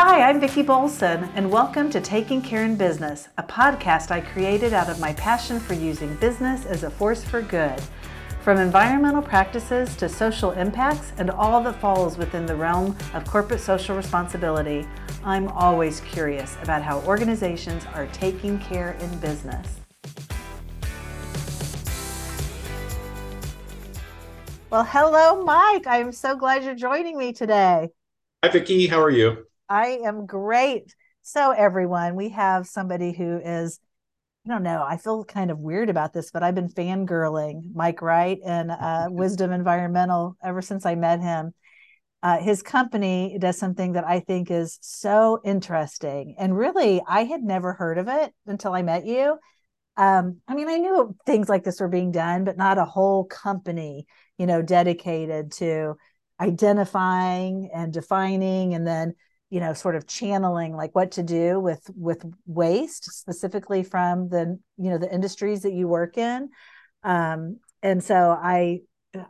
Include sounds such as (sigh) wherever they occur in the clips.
Hi, I'm Vicki Bolson, and welcome to Taking Care in Business, a podcast I created out of my passion for using business as a force for good. From environmental practices to social impacts and all that falls within the realm of corporate social responsibility, I'm always curious about how organizations are taking care in business. Well, hello, Mike. I'm so glad you're joining me today. Hi, Vicki. How are you? I am great. So, everyone, we have somebody who is, I don't know, I feel kind of weird about this, but I've been fangirling Mike Wright and uh, (laughs) Wisdom Environmental ever since I met him. Uh, his company does something that I think is so interesting. And really, I had never heard of it until I met you. Um, I mean, I knew things like this were being done, but not a whole company you know dedicated to identifying and defining and then you know sort of channeling like what to do with with waste specifically from the you know the industries that you work in. Um and so i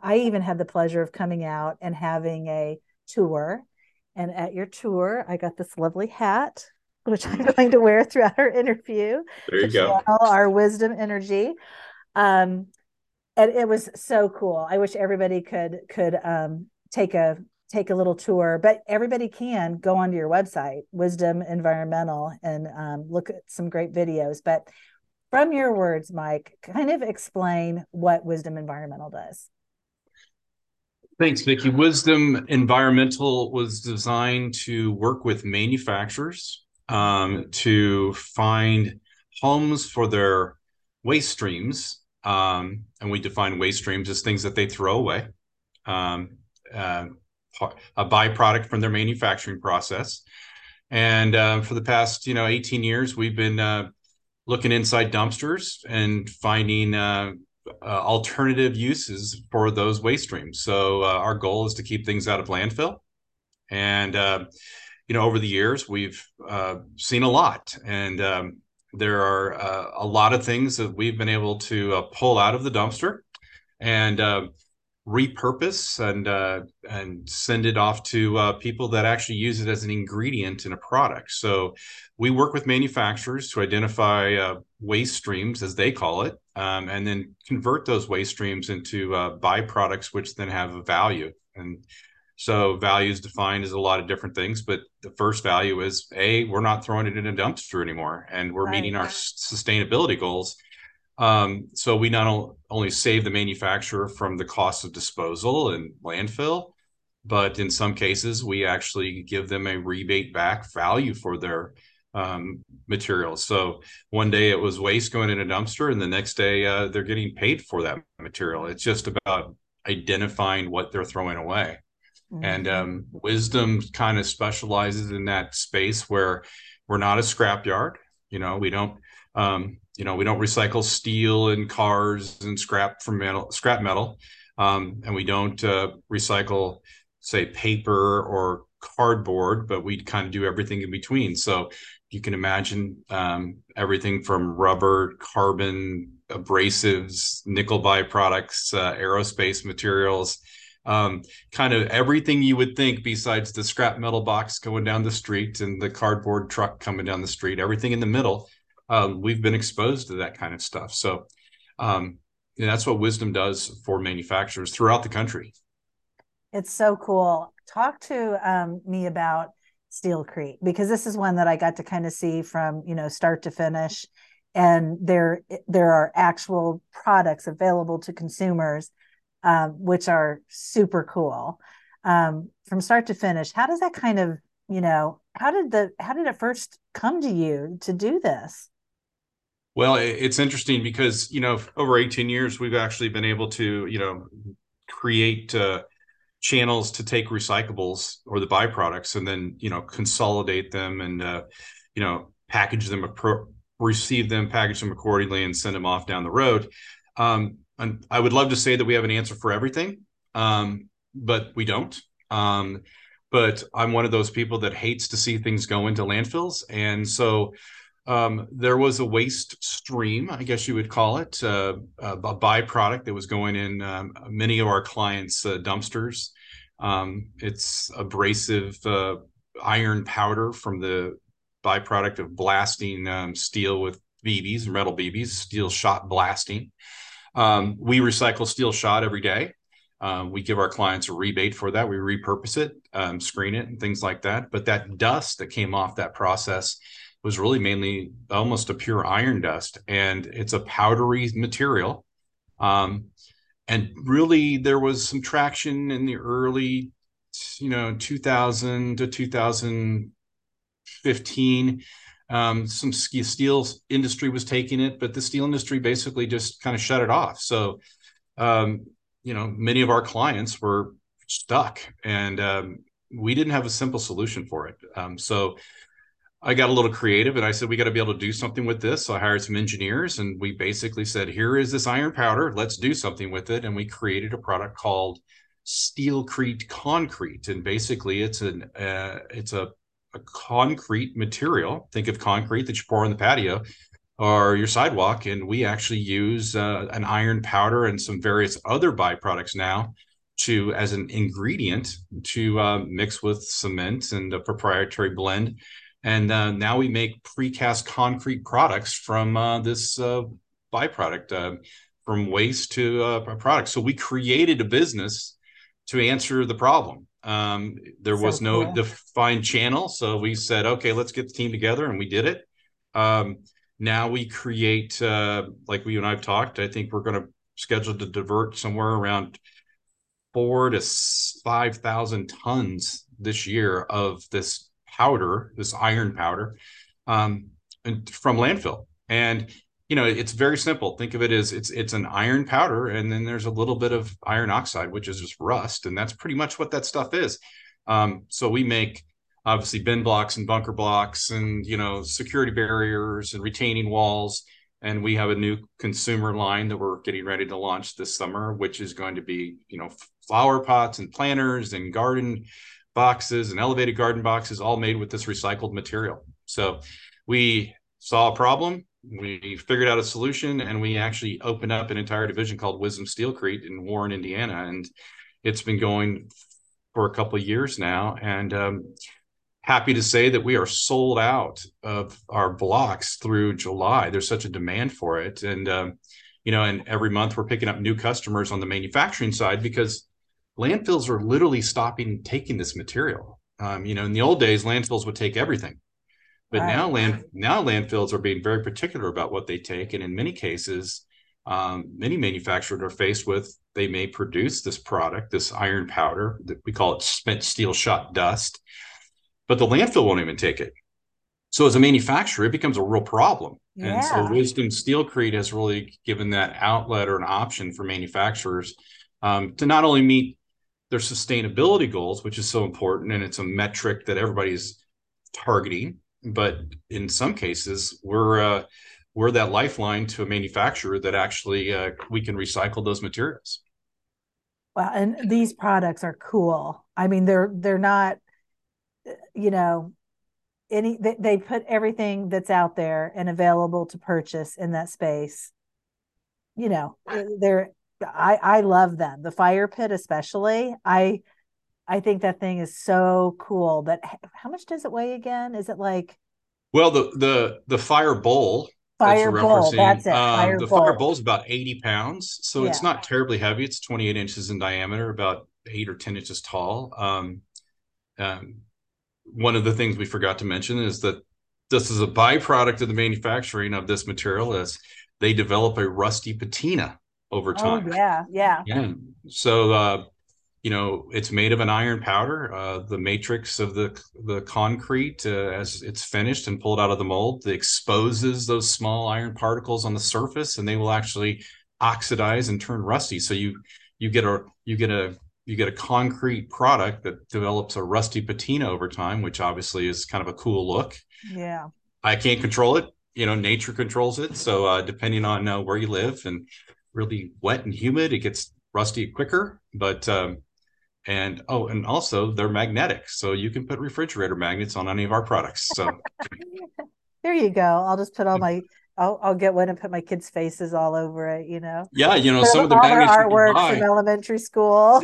i even had the pleasure of coming out and having a tour. And at your tour i got this lovely hat which (laughs) i'm going to wear throughout our interview there you go. our wisdom energy. Um and it was so cool. I wish everybody could could um, take a take a little tour, but everybody can go onto your website, Wisdom Environmental, and um, look at some great videos. But from your words, Mike, kind of explain what Wisdom Environmental does. Thanks, Vicki. Wisdom Environmental was designed to work with manufacturers um, to find homes for their waste streams um, and we define waste streams as things that they throw away, um, uh, a byproduct from their manufacturing process. And uh, for the past, you know, 18 years, we've been uh, looking inside dumpsters and finding uh, uh, alternative uses for those waste streams. So uh, our goal is to keep things out of landfill. And you know, over the years, we've seen a lot, and um, there are uh, a lot of things that we've been able to uh, pull out of the dumpster and uh, repurpose and uh, and send it off to uh, people that actually use it as an ingredient in a product. So we work with manufacturers to identify uh, waste streams, as they call it, um, and then convert those waste streams into byproducts, which then have a value. And so value is defined as a lot of different things, but the first value is a we're not throwing it in a dumpster anymore, and we're right. meeting our sustainability goals. Um, so we not only save the manufacturer from the cost of disposal and landfill, but in some cases we actually give them a rebate back value for their um, materials. So one day it was waste going in a dumpster, and the next day uh, they're getting paid for that material. It's just about identifying what they're throwing away. Mm-hmm. And um, wisdom kind of specializes in that space where we're not a scrapyard. You know, we don't, um, you know, we don't recycle steel and cars and scrap from metal, scrap metal, um, and we don't uh, recycle, say, paper or cardboard, but we kind of do everything in between. So you can imagine um, everything from rubber, carbon, abrasives, nickel byproducts, uh, aerospace materials um, kind of everything you would think besides the scrap metal box going down the street and the cardboard truck coming down the street, everything in the middle. Um, we've been exposed to that kind of stuff. So um, that's what wisdom does for manufacturers throughout the country. It's so cool. Talk to um, me about Steelcrete because this is one that I got to kind of see from you know start to finish, and there there are actual products available to consumers um, which are super cool um, from start to finish. How does that kind of, you know, how did the how did it first come to you to do this? Well, it's interesting because you know over 18 years we've actually been able to you know create uh, channels to take recyclables or the byproducts and then you know consolidate them and uh, you know package them, receive them, package them accordingly, and send them off down the road. Um, and I would love to say that we have an answer for everything, um, but we don't. Um, but I'm one of those people that hates to see things go into landfills, and so um, there was a waste stream, I guess you would call it, uh, a byproduct that was going in um, many of our clients' uh, dumpsters. Um, it's abrasive uh, iron powder from the byproduct of blasting um, steel with BBs, and metal BBs, steel shot blasting. Um, we recycle steel shot every day. Um, we give our clients a rebate for that. We repurpose it, screen it, and things like that. But that dust that came off that process was really mainly almost a pure iron dust, and it's a powdery material. Um, and really, there was some traction in the early, you know, 2000 to 2015 um, some steel industry was taking it, but the steel industry basically just kind of shut it off. So, um, you know, many of our clients were stuck, and um, we didn't have a simple solution for it. Um, so, I got a little creative, and I said we got to be able to do something with this. So I hired some engineers, and we basically said, "Here is this iron powder. Let's do something with it." And we created a product called Steelcrete Concrete, and basically, it's an uh, it's a a concrete material. Think of concrete that you pour on the patio or your sidewalk. And we actually use uh, an iron powder and some various other byproducts now to as an ingredient to uh, mix with cement and a proprietary blend. And uh, now we make precast concrete products from uh, this uh, byproduct, uh, from waste to a product. So we created a business to answer the problem. Um, there so was no cool. defined channel, so we said, okay, let's get the team together, and we did it. Um, now we create, uh, like we and I've talked. I think we're going to schedule to divert somewhere around four to five thousand tons this year of this powder, this iron powder, um, from landfill. And you know it's very simple. Think of it as it's it's an iron powder and then there's a little bit of iron oxide which is just rust and that's pretty much what that stuff is. Um, so we make obviously bin blocks and bunker blocks and you know security barriers and retaining walls. And we have a new consumer line that we're getting ready to launch this summer which is going to be you know flower pots and planters and garden boxes and elevated garden boxes all made with this recycled material so we saw a problem we figured out a solution and we actually opened up an entire division called Wisdom Steelcrete in Warren, Indiana. And it's been going for a couple of years now. And um, happy to say that we are sold out of our blocks through July. There's such a demand for it. And, um, you know, and every month we're picking up new customers on the manufacturing side because landfills are literally stopping taking this material. Um, you know, in the old days, landfills would take everything but right. now land now landfills are being very particular about what they take, and in many cases, um, many manufacturers are faced with they may produce this product, this iron powder that we call it spent steel shot dust, but the landfill won't even take it. So as a manufacturer, it becomes a real problem. Yeah. And so Wisdom Steelcrete has really given that outlet or an option for manufacturers um, to not only meet their sustainability goals, which is so important, and it's a metric that everybody's targeting, but in some cases we're uh, we're that lifeline to a manufacturer that actually uh, we can recycle those materials. Well and these products are cool. I mean they're they're not you know any they, they put everything that's out there and available to purchase in that space. You know they're i i love them the fire pit especially i I think that thing is so cool. But how much does it weigh again? Is it like? Well, the the the fire bowl. Fire bowl. That's it. Um, the bowl. fire bowl is about eighty pounds, so yeah. it's not terribly heavy. It's twenty eight inches in diameter, about eight or ten inches tall. Um, um, one of the things we forgot to mention is that this is a byproduct of the manufacturing of this material. Is they develop a rusty patina over oh, time. Oh, yeah, yeah. Yeah. So uh, you know it's made of an iron powder uh, the matrix of the the concrete uh, as it's finished and pulled out of the mold exposes those small iron particles on the surface and they will actually oxidize and turn rusty so you you get a you get a you get a concrete product that develops a rusty patina over time which obviously is kind of a cool look yeah i can't control it you know nature controls it so uh, depending on uh, where you live and really wet and humid it gets rusty quicker but um, and oh and also they're magnetic so you can put refrigerator magnets on any of our products so (laughs) there you go i'll just put all my I'll, I'll get one and put my kids' faces all over it. You know. Yeah, you know some of the magnets artwork from elementary school.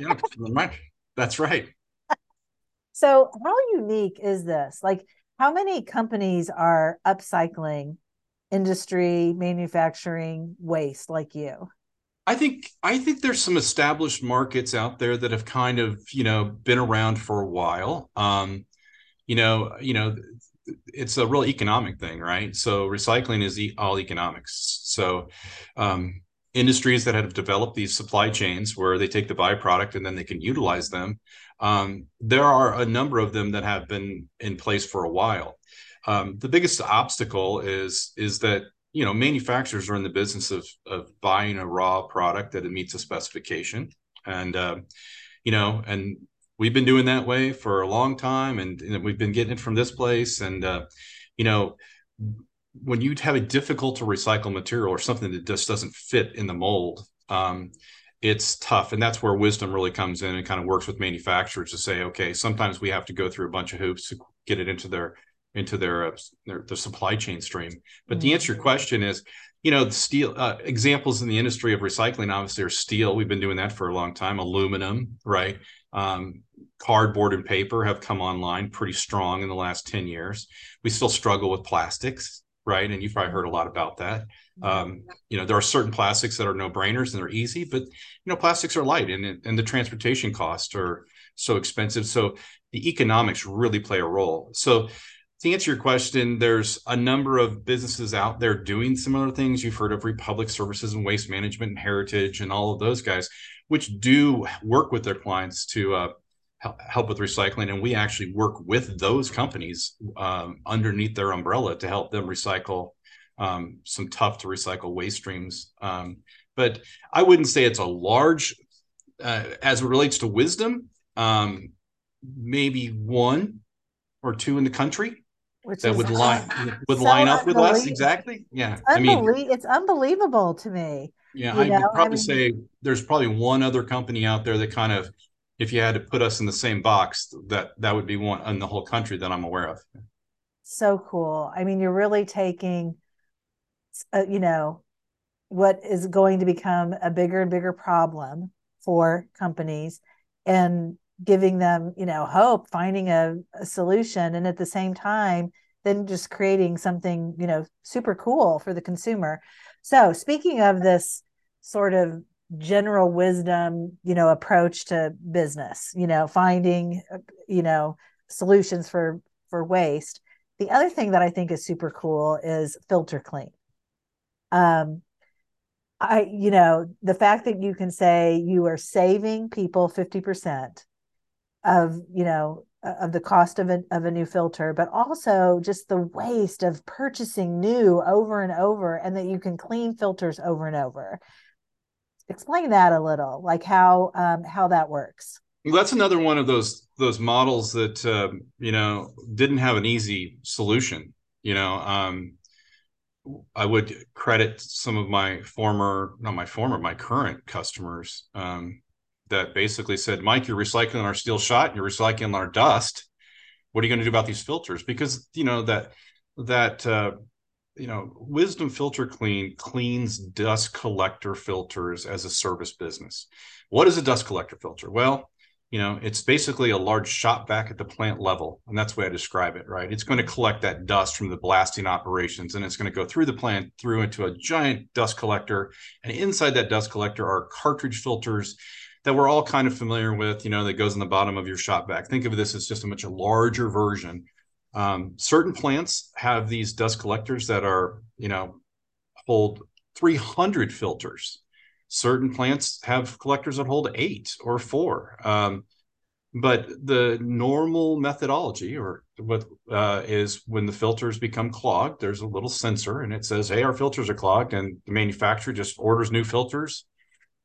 Yeah, yeah, that's right. So, how unique is this? Like, how many companies are upcycling industry, manufacturing waste like you? I think I think there's some established markets out there that have kind of you know been around for a while. Um, you know, you know, it's a real economic thing, right? So recycling is all economics. So um, industries that have developed these supply chains where they take the byproduct and then they can utilize them. Um, there are a number of them that have been in place for a while. Um, the biggest obstacle is is that you know manufacturers are in the business of of buying a raw product that it meets a specification, and uh, you know, and we've been doing that way for a long time, and, and we've been getting it from this place, and uh, you know when you have a difficult to recycle material or something that just doesn't fit in the mold, um, it's tough. And that's where wisdom really comes in and kind of works with manufacturers to say, okay, sometimes we have to go through a bunch of hoops to get it into their into their, uh, their the supply chain stream. But mm-hmm. the answer to your mm-hmm. question is, you know, the steel uh, examples in the industry of recycling obviously are steel. We've been doing that for a long time. Aluminum, right? Um, cardboard and paper have come online pretty strong in the last 10 years. We still struggle with plastics right? And you've probably heard a lot about that. Um, you know, there are certain plastics that are no brainers and they're easy, but you know, plastics are light and and the transportation costs are so expensive. So the economics really play a role. So to answer your question, there's a number of businesses out there doing similar things. You've heard of Republic Services and Waste Management and Heritage and all of those guys, which do work with their clients to uh, help with recycling. And we actually work with those companies um, underneath their umbrella to help them recycle um, some tough to recycle waste streams. Um, but i wouldn't say it's a large uh, as it relates to wisdom um, maybe one or two in the country Which that would line would so line up with us exactly yeah i mean it's unbelievable to me yeah i know? would probably I mean, say there's probably one other company out there that kind of if you had to put us in the same box, that that would be one in the whole country that I'm aware of. So cool. I mean, you're really taking, uh, you know, what is going to become a bigger and bigger problem for companies and giving them, you know, hope, finding a, a solution, and at the same time, then just creating something, you know, super cool for the consumer. So, speaking of this sort of general wisdom you know approach to business you know finding you know solutions for for waste the other thing that i think is super cool is filter clean um i you know the fact that you can say you are saving people 50% of you know of the cost of a, of a new filter but also just the waste of purchasing new over and over and that you can clean filters over and over. Explain that a little like how um, how that works. Well, that's another one of those those models that uh, you know didn't have an easy solution you know um, i would credit some of my former not my former my current customers um, that basically said mike you're recycling our steel shot you're recycling our dust what are you going to do about these filters because you know that that uh, you know, Wisdom Filter Clean cleans dust collector filters as a service business. What is a dust collector filter? Well, you know, it's basically a large shop vac at the plant level. And that's the way I describe it, right? It's going to collect that dust from the blasting operations and it's going to go through the plant through into a giant dust collector. And inside that dust collector are cartridge filters that we're all kind of familiar with, you know, that goes in the bottom of your shop vac. Think of this as just a much larger version um, certain plants have these dust collectors that are, you know, hold 300 filters. Certain plants have collectors that hold eight or four. Um, but the normal methodology, or what uh, is when the filters become clogged, there's a little sensor and it says, "Hey, our filters are clogged," and the manufacturer just orders new filters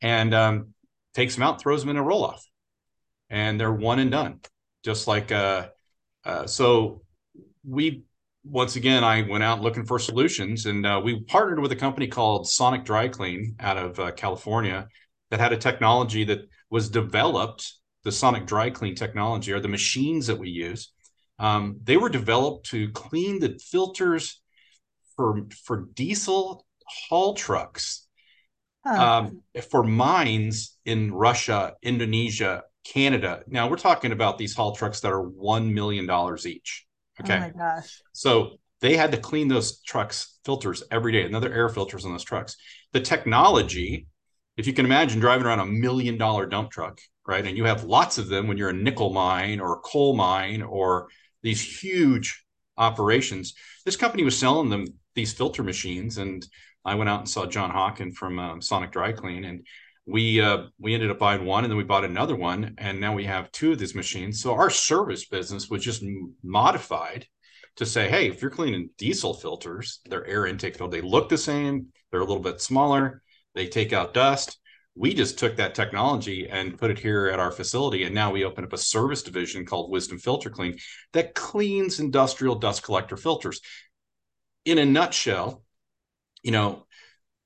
and um, takes them out, throws them in a roll off, and they're one and done. Just like uh, uh, so, we once again, I went out looking for solutions, and uh, we partnered with a company called Sonic Dry Clean out of uh, California that had a technology that was developed. The Sonic Dry Clean technology, or the machines that we use, um, they were developed to clean the filters for for diesel haul trucks, um, for mines in Russia, Indonesia, Canada. Now we're talking about these haul trucks that are $1 million each. Okay. Oh my gosh. So they had to clean those trucks filters every day, another air filters on those trucks. The technology, if you can imagine driving around a million dollar dump truck, right? And you have lots of them when you're a nickel mine or a coal mine or these huge operations. This company was selling them these filter machines, and I went out and saw John Hawken from um, Sonic Dry Clean, and we uh, we ended up buying one, and then we bought another one, and now we have two of these machines. So our service business was just modified to say, hey, if you're cleaning diesel filters, their air intake filter, they look the same, they're a little bit smaller, they take out dust. We just took that technology and put it here at our facility, and now we open up a service division called Wisdom Filter Clean that cleans industrial dust collector filters. In a nutshell, you know,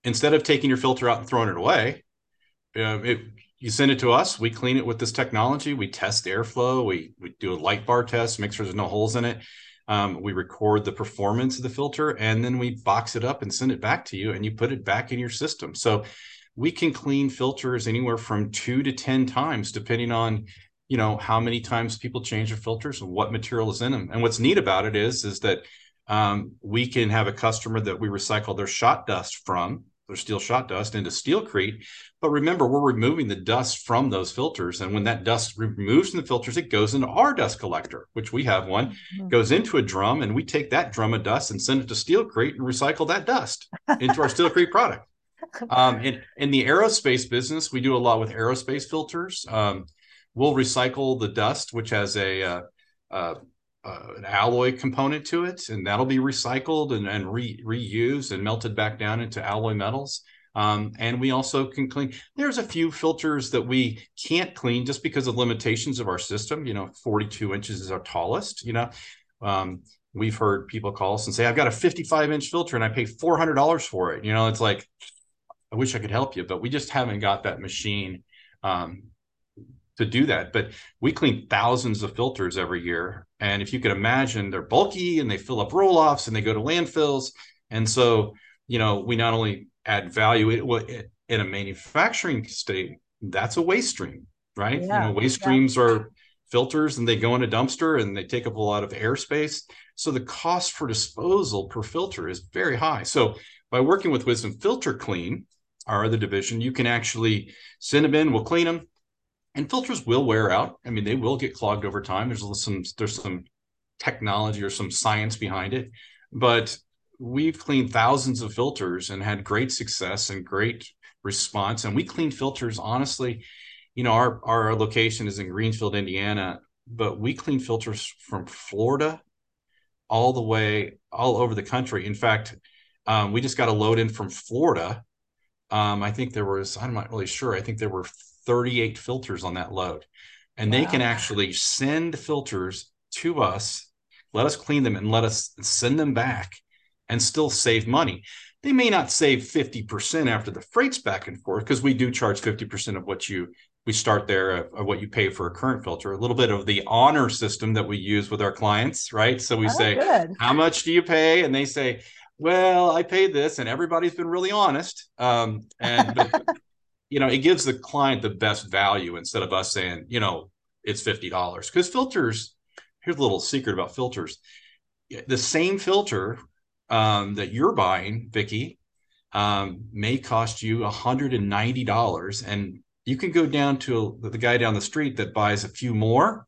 instead of taking your filter out and throwing it away, uh, it, you send it to us. We clean it with this technology. We test airflow. We we do a light bar test, make sure there's no holes in it. Um, we record the performance of the filter, and then we box it up and send it back to you, and you put it back in your system. So we can clean filters anywhere from two to ten times, depending on you know how many times people change their filters and what material is in them. And what's neat about it is is that um, we can have a customer that we recycle their shot dust from their steel shot dust into Steelcrete. But remember, we're removing the dust from those filters. And when that dust removes from the filters, it goes into our dust collector, which we have one, mm-hmm. goes into a drum, and we take that drum of dust and send it to Steelcrete and recycle that dust into our Steelcrete product. (laughs) Um, in, in the aerospace business, we do a lot with aerospace filters. Um, we'll recycle the dust, which has a uh, uh, uh, an alloy component to it, and that'll be recycled and, and re- reused and melted back down into alloy metals. Um, and we also can clean. There's a few filters that we can't clean just because of limitations of our system. You know, 42 inches is our tallest. You know, um, we've heard people call us and say, "I've got a 55 inch filter and I pay $400 for it." You know, it's like, I wish I could help you, but we just haven't got that machine um, to do that. But we clean thousands of filters every year. And if you could imagine, they're bulky and they fill up roll offs and they go to landfills. And so, you know, we not only add value in a manufacturing state, that's a waste stream, right? Yeah, you know, waste yeah. streams are filters and they go in a dumpster and they take up a lot of airspace. So the cost for disposal per filter is very high. So by working with Wisdom Filter Clean, our other division, you can actually send them in, we'll clean them, and filters will wear out. I mean, they will get clogged over time. There's some there's some technology or some science behind it, but we've cleaned thousands of filters and had great success and great response. And we clean filters honestly. You know, our our location is in Greenfield, Indiana, but we clean filters from Florida all the way all over the country. In fact, um, we just got a load in from Florida. Um, I think there was I'm not really sure. I think there were 38 filters on that load. And wow. they can actually send filters to us, let us clean them, and let us send them back and still save money. They may not save 50% after the freight's back and forth because we do charge 50% of what you we start there of, of, what you pay for a current filter a little bit of the honor system that we use with our clients right so we oh, say good. how much do you pay and they say well i paid this and everybody's been really honest um, and but, (laughs) you know, it gives the client the best value instead of us saying, you know, it's $50. Because filters, here's a little secret about filters. The same filter um, that you're buying, Vicki, um, may cost you $190. And you can go down to the guy down the street that buys a few more,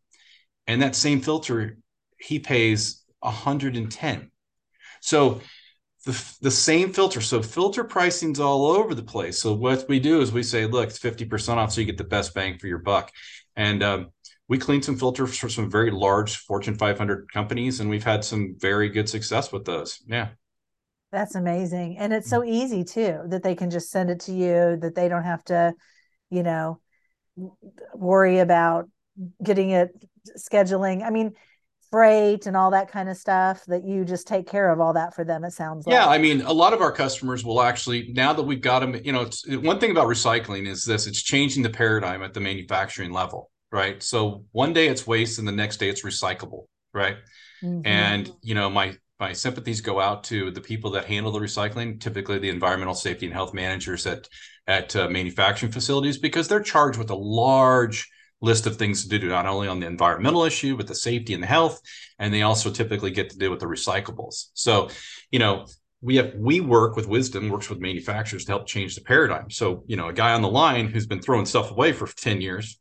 and that same filter, he pays 110. So the, the same filter. So filter pricing's all over the place. So what we do is we say, look, it's 50% off so you get the best bang for your buck. And um, we clean some filters for some very large Fortune 500 companies, and we've had some very good success with those. Yeah. That's amazing. And it's so easy too that they can just send it to you, that they don't have to, you know, worry about getting it scheduling. I mean, freight and all that kind of stuff that you just take care of all that for them it sounds like yeah i mean a lot of our customers will actually now that we've got them you know one thing about recycling is this it's changing the paradigm at the manufacturing level right? So one day it's waste and the next day it's recyclable right? Mm-hmm. and you know my my sympathies go out to the people that handle the recycling typically the environmental safety and health managers at at uh, manufacturing facilities because they're charged with a large list of things to do, not only on the environmental issue, but the safety and the health. And they also typically get to deal with the recyclables. So, you know, we have we work with wisdom works with manufacturers to help change the paradigm so you know a guy on the line who's been throwing stuff away for 10 years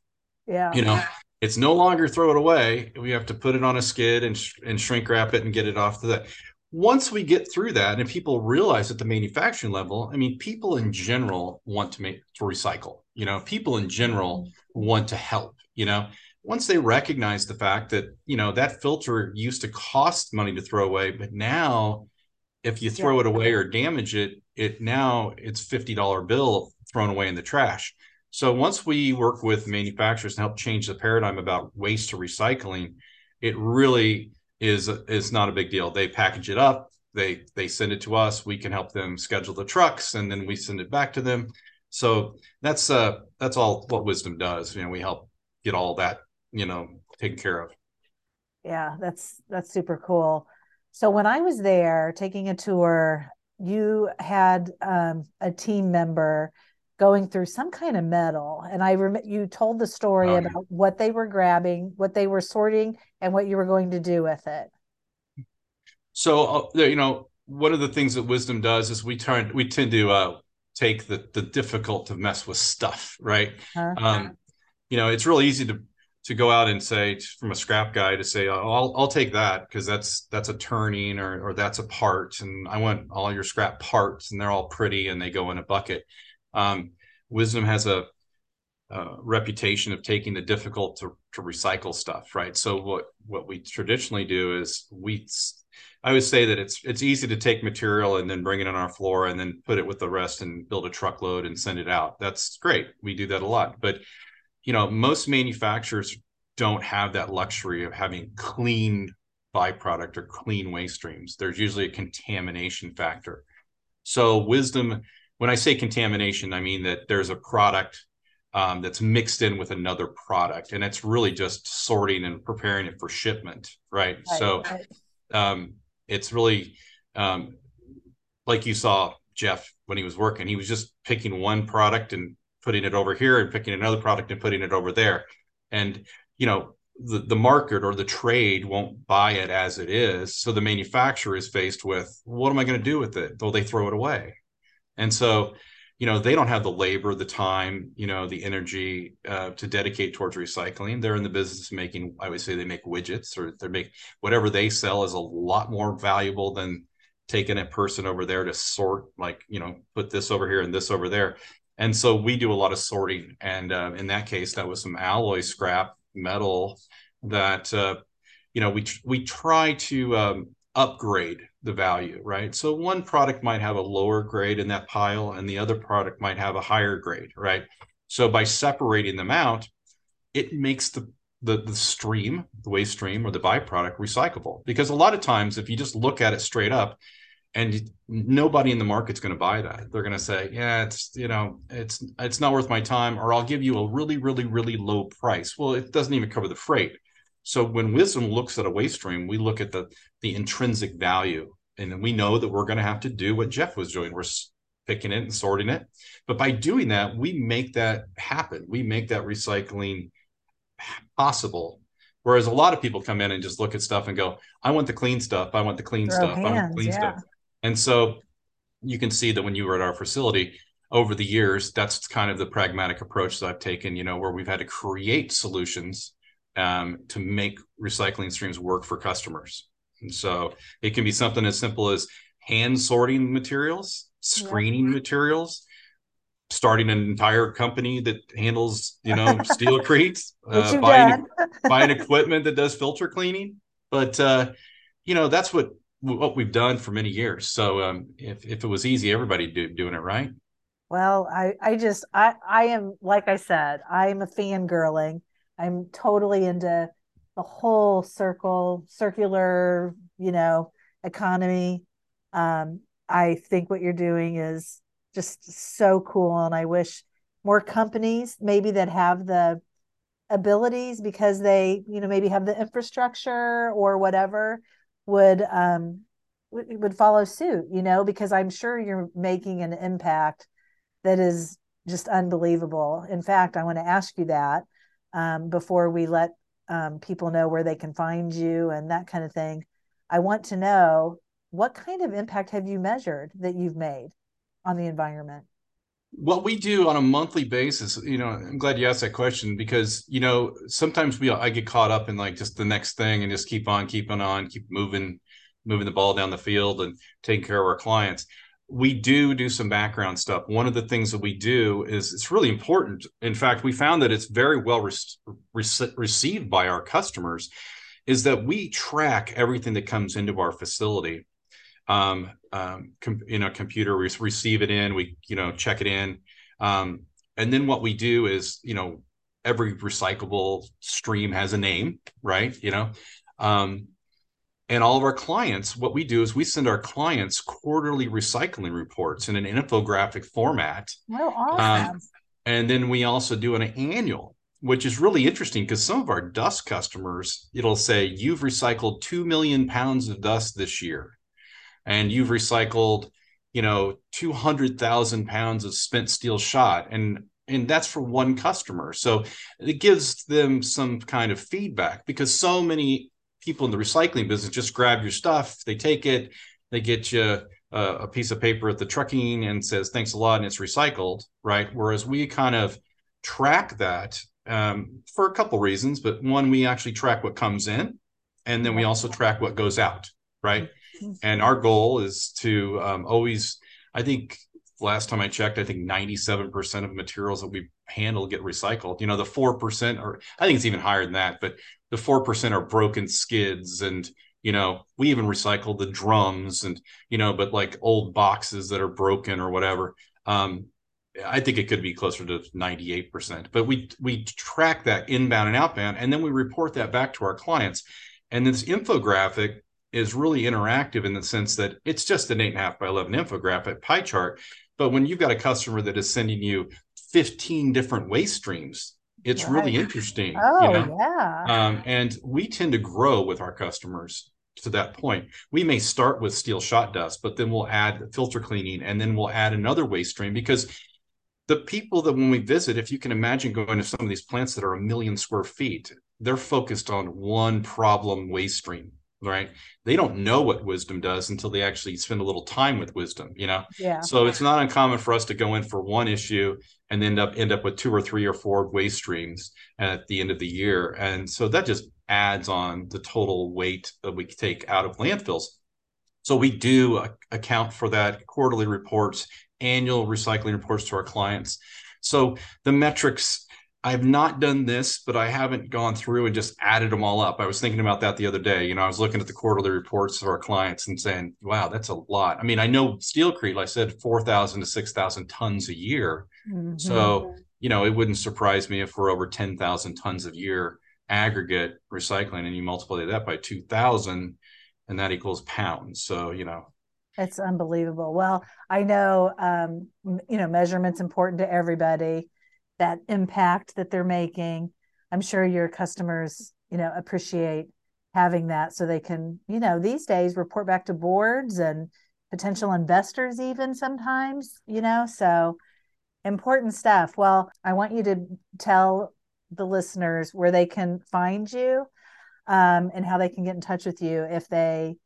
yeah you know it's no longer throw it away we have to put it on a skid and, sh- and shrink wrap it and get it off that once we get through that and people realize at the manufacturing level i mean people in general want to make to recycle you know people in general want to help you know once they recognize the fact that you know that filter used to cost money to throw away but now if you throw yeah. it away or damage it it now it's $50 bill thrown away in the trash so once we work with manufacturers and help change the paradigm about waste to recycling it really is is not a big deal. They package it up. They they send it to us. We can help them schedule the trucks and then we send it back to them. So that's uh that's all what wisdom does. You know we help get all that you know taken care of. Yeah that's that's super cool. So when I was there taking a tour, you had um, a team member going through some kind of metal, and I remember you told the story oh, about what they were grabbing, what they were sorting, and what you were going to do with it. So uh, you know, one of the things that wisdom does is we turn we tend to uh, take the the difficult to mess with stuff, right? Uh-huh. Um, you know, it's really easy to to go out and say from a scrap guy to say oh, I'll I'll take that because that's that's a turning or or that's a part and I want all your scrap parts and they're all pretty and they go in a bucket. Um, Wisdom has a, a, reputation of taking the difficult to, to recycle stuff, right? So what what we traditionally do is we I would say that it's it's easy to take material and then bring it on our floor and then put it with the rest and build a truckload and send it out. That's great. We do that a lot, but you know, most manufacturers don't have that luxury of having clean byproduct or clean waste streams. There's usually a contamination factor. So, wisdom, when I say contamination, I mean that there's a product um, that's mixed in with another product, and it's really just sorting and preparing it for shipment, right? right so, right. Um, it's really um, like you saw Jeff when he was working, he was just picking one product and putting it over here and picking another product and putting it over there. And, you know, the, the market or the trade won't buy it as it is. So the manufacturer is faced with what am I going to do with it? Well, they throw it away. And so, you know, they don't have the labor, the time, you know, the energy uh, to dedicate towards recycling. They're in the business making, I would say they make widgets or they make whatever they sell is a lot more valuable than taking a person over there to sort like, you know, put this over here and this over there. And so we do a lot of sorting. And uh, in that case, that was some alloy scrap metal that, uh, you know, we, we try to um, upgrade the value, right? So one product might have a lower grade in that pile and the other product might have a higher grade, right? So by separating them out, it makes the the, the stream, the waste stream or the byproduct recyclable. Because a lot of times, if you just look at it straight up, and nobody in the market's going to buy that they're going to say yeah it's you know it's it's not worth my time or i'll give you a really really really low price well it doesn't even cover the freight so when wisdom looks at a waste stream we look at the the intrinsic value and we know that we're going to have to do what jeff was doing we're picking it and sorting it but by doing that we make that happen we make that recycling possible Whereas a lot of people come in and just look at stuff and go, I want the clean stuff. I want the clean Throw stuff. Hands, I want the clean yeah. stuff. And so you can see that when you were at our facility over the years, that's kind of the pragmatic approach that I've taken, you know, where we've had to create solutions um, to make recycling streams work for customers. And so it can be something as simple as hand sorting materials, screening yeah. materials, starting an entire company that handles, you know, (laughs) Steelcrete, uh, buying, (laughs) buying equipment that does filter cleaning. But, uh, you know, that's what what we've done for many years. So um, if if it was easy, everybody do, doing it right. Well, I I just I I am like I said, I'm a fangirling. I'm totally into the whole circle circular, you know, economy. Um, I think what you're doing is just so cool, and I wish more companies maybe that have the abilities because they you know maybe have the infrastructure or whatever would um would follow suit you know because i'm sure you're making an impact that is just unbelievable in fact i want to ask you that um, before we let um, people know where they can find you and that kind of thing, I want to know what kind of impact have you measured that you've made on the environment? what we do on a monthly basis. You know i'm glad you asked that question because you know sometimes we i get caught up in like just the next thing and just keep on keeping on keep moving moving the ball down the field and taking care of our clients we do do some background stuff one of the things that we do is it's really important in fact we found that it's very well re- received by our customers is that we track everything that comes into our facility um, um, com- you know, computer, we receive it in, we, you know, check it in. Um, and then what we do is, you know, every recyclable stream has a name, right? You know, um, and all of our clients, what we do is we send our clients quarterly recycling reports in an infographic format. Oh, awesome. Um, and then we also do an annual, which is really interesting because some of our dust customers, it'll say, you've recycled 2 million pounds of dust this year and you've recycled you know 200,000 pounds of spent steel shot and and that's for one customer so it gives them some kind of feedback because so many people in the recycling business just grab your stuff they take it they get you a, a piece of paper at the trucking and says thanks a lot and it's recycled right? Whereas we kind of track that um, for a couple reasons but one we actually track what comes in and then we also track what goes out right? And our goal is to um, always, I think last time I checked, I think 97% of materials that we handle get recycled. You know, the 4%, or I think it's even higher than that, but the 4% are broken skids and, you know, we even recycle the drums and, you know, but like old boxes that are broken or whatever. Um, I think it could be closer to 98%, but we we track that inbound and outbound, and then we report that back to our clients. And this infographic is really interactive in the sense that it's just an eight and a half by 11 infographic pie chart. But when you've got a customer that is sending you 15 different waste streams, it's right. really interesting. Oh, you know? yeah. Um, and we tend to grow with our customers to that point. We may start with steel shot dust, but then we'll add filter cleaning and then we'll add another waste stream because the people that when we visit, if you can imagine going to some of these plants that are a million square feet, they're focused on one problem waste stream right? They don't know what wisdom does until they actually spend a little time with wisdom you know? Yeah. So it's not uncommon for us to go in for one issue and end up end up with two or three or four waste streams at the end of the year. And so that just adds on the total weight that we take out of landfills. So we do account for that quarterly reports annual recycling reports to our clients. So the metrics I've not done this, but I haven't gone through and just added them all up. I was thinking about that the other day. You know, I was looking at the quarterly reports of our clients and saying, wow, that's a lot. I mean, I know Steelcrete, like I said, 4,000 to 6,000 tons a year. Mm-hmm. So, you know, it wouldn't surprise me if we're over 10,000 tons a year aggregate recycling and you multiply that by 2,000 and that equals pounds. So, you know, it's unbelievable. Well, I know, um, you know, measurement's important to everybody that impact that they're making i'm sure your customers you know appreciate having that so they can you know these days report back to boards and potential investors even sometimes you know so important stuff. Well i want you to tell the listeners where they can find you um, and how they can get in touch with you if they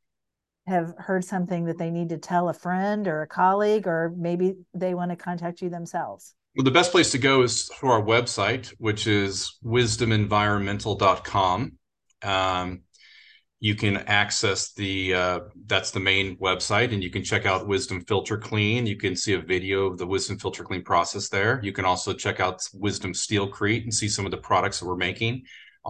have heard something that they need to tell a friend or a colleague or maybe they want to contact you themselves well, the best place to go is to our website, which is wisdomenvironmental.com. Um, you can access the uh, that's the main website, and you can check out Wisdom Filter Clean. You can see a video of the Wisdom Filter Clean process there. You can also check out Wisdom Steelcrete and see some of the products that we're making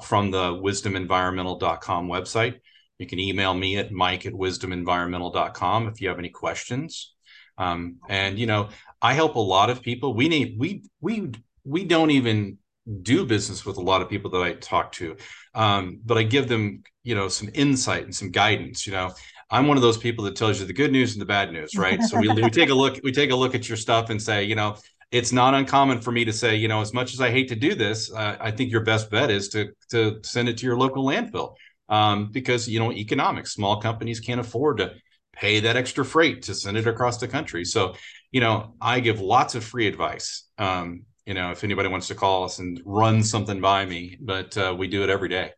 from the wisdomenvironmental.com website. You can email me at mike at wisdomenvironmental.com if you have any questions. Um, and you know, I help a lot of people. We need we we we don't even do business with a lot of people that I talk to, um, but I give them you know some insight and some guidance. You know, I'm one of those people that tells you the good news and the bad news, right? so we, we take a look we take a look at your stuff and say, you know, it's not uncommon for me to say, you know, as much as I hate to do this, uh, I think your best bet is to to send it to your local landfill um, because you know economics, small companies can't afford to pay that extra freight to send it across the country. So, you know, I give lots of free advice. Um, you know, if anybody wants to call us and run something by me, but uh, we do it every day.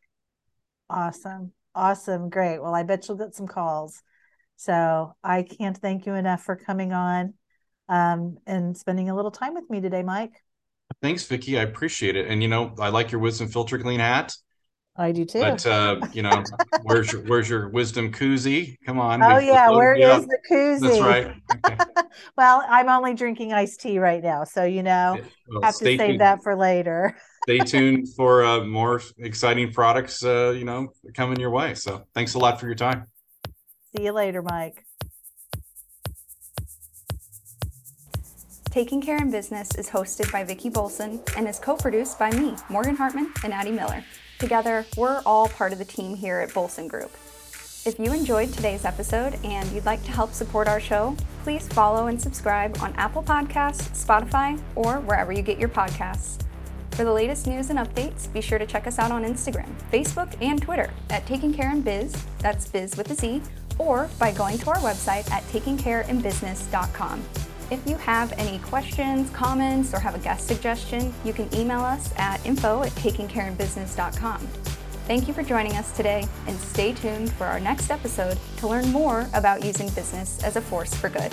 Awesome. Awesome. Great. Well, I bet you'll get some calls. So I can't thank you enough for coming on um, and spending a little time with me today, Mike. Thanks, Vicki. I appreciate it. And you know, I like your wisdom filter clean hat. I do too. But uh, you know, where's your where's your wisdom koozie? Come on. Oh yeah, where is the koozie? That's right. Okay. (laughs) well, I'm only drinking iced tea right now, so you know, well, have to save tuned. that for later. stay (laughs) tuned for uh, more exciting products. Uh, you know, coming your way. So thanks a lot for your time. See you later, Mike. Taking Care in Business is hosted by Vicki Bolson and is co-produced by me, Morgan Hartman, and Addie Miller. Together, we're all part of the team here at Bolson Group. If you enjoyed today's episode and you'd like to help support our show, please follow and subscribe on Apple Podcasts, Spotify, or wherever you get your podcasts. For the latest news and updates, be sure to check us out on Instagram, Facebook, and Twitter at Taking Care in Biz, that's biz with a Z, or by going to our website at takingcareinbusiness.com. If you have any questions, comments, or have a guest suggestion, you can email us at info at takingcareinbusiness.com. Thank you for joining us today, and stay tuned for our next episode to learn more about using business as a force for good.